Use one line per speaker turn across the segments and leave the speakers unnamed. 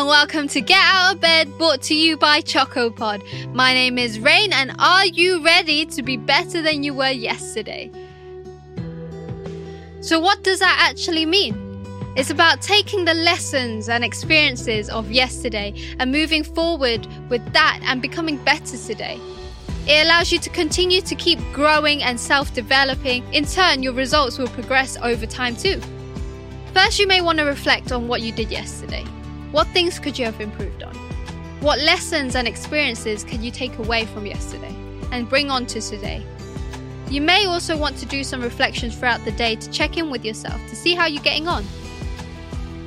and welcome to Get Out of Bed brought to you by CHXCO POD. My name is Rain and are you ready to be better than you were yesterday? So, what does that actually mean? It's about taking the lessons and experiences of yesterday and moving forward with that and becoming better today. It allows you to continue to keep growing and self developing. In turn, your results will progress over time too. First, you may want to reflect on what you did yesterday. What things could you have improved on? What lessons and experiences can you take away from yesterday and bring on to today? You may also want to do some reflections throughout the day to check in with yourself to see how you're getting on.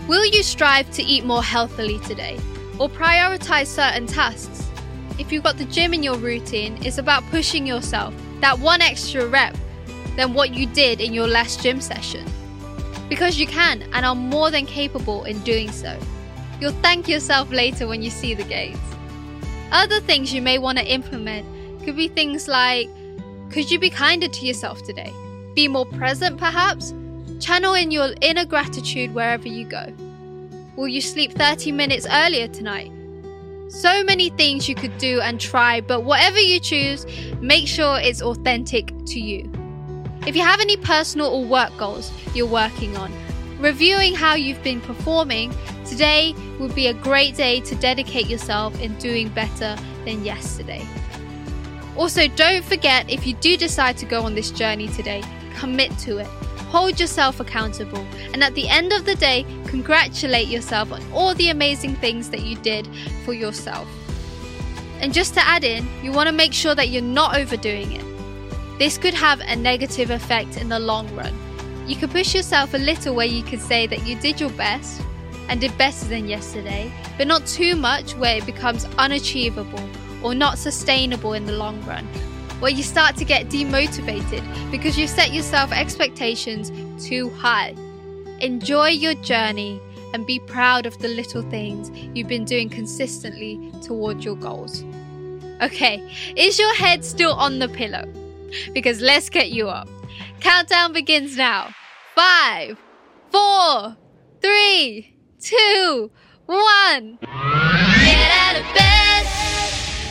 Will you strive to eat more healthily today or prioritize certain tasks? If you've got the gym in your routine, it's about pushing yourself that one extra rep than what you did in your last gym session. Because you can and are more than capable in doing so. You'll thank yourself later when you see the gains. Other things you may want to implement could be things like could you be kinder to yourself today? Be more present, perhaps? Channel in your inner gratitude wherever you go. Will you sleep 30 minutes earlier tonight? So many things you could do and try, but whatever you choose, make sure it's authentic to you. If you have any personal or work goals you're working on, reviewing how you've been performing, today would be a great day to dedicate yourself in doing better than yesterday. Also, don't forget if you do decide to go on this journey today, commit to it. Hold yourself accountable, and at the end of the day, congratulate yourself on all the amazing things that you did for yourself. And just to add in, you want to make sure that you're not overdoing it. This could have a negative effect in the long run. You could push yourself a little where you could say that you did your best and did better than yesterday, but not too much where it becomes unachievable or not sustainable in the long run, where you start to get demotivated because you set yourself expectations too high. Enjoy your journey and be proud of the little things you've been doing consistently toward your goals. Okay, is your head still on the pillow? Because let's get you up. Countdown begins now. Five, four, three, two, one. Get out of bed.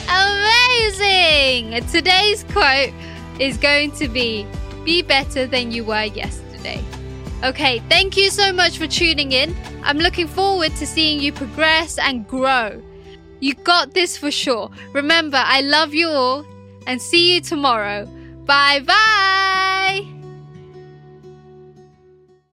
Amazing! Today's quote is going to be Be better than you were yesterday. Okay, thank you so much for tuning in. I'm looking forward to seeing you progress and grow. You got this for sure. Remember, I love you all and see you tomorrow. Bye bye!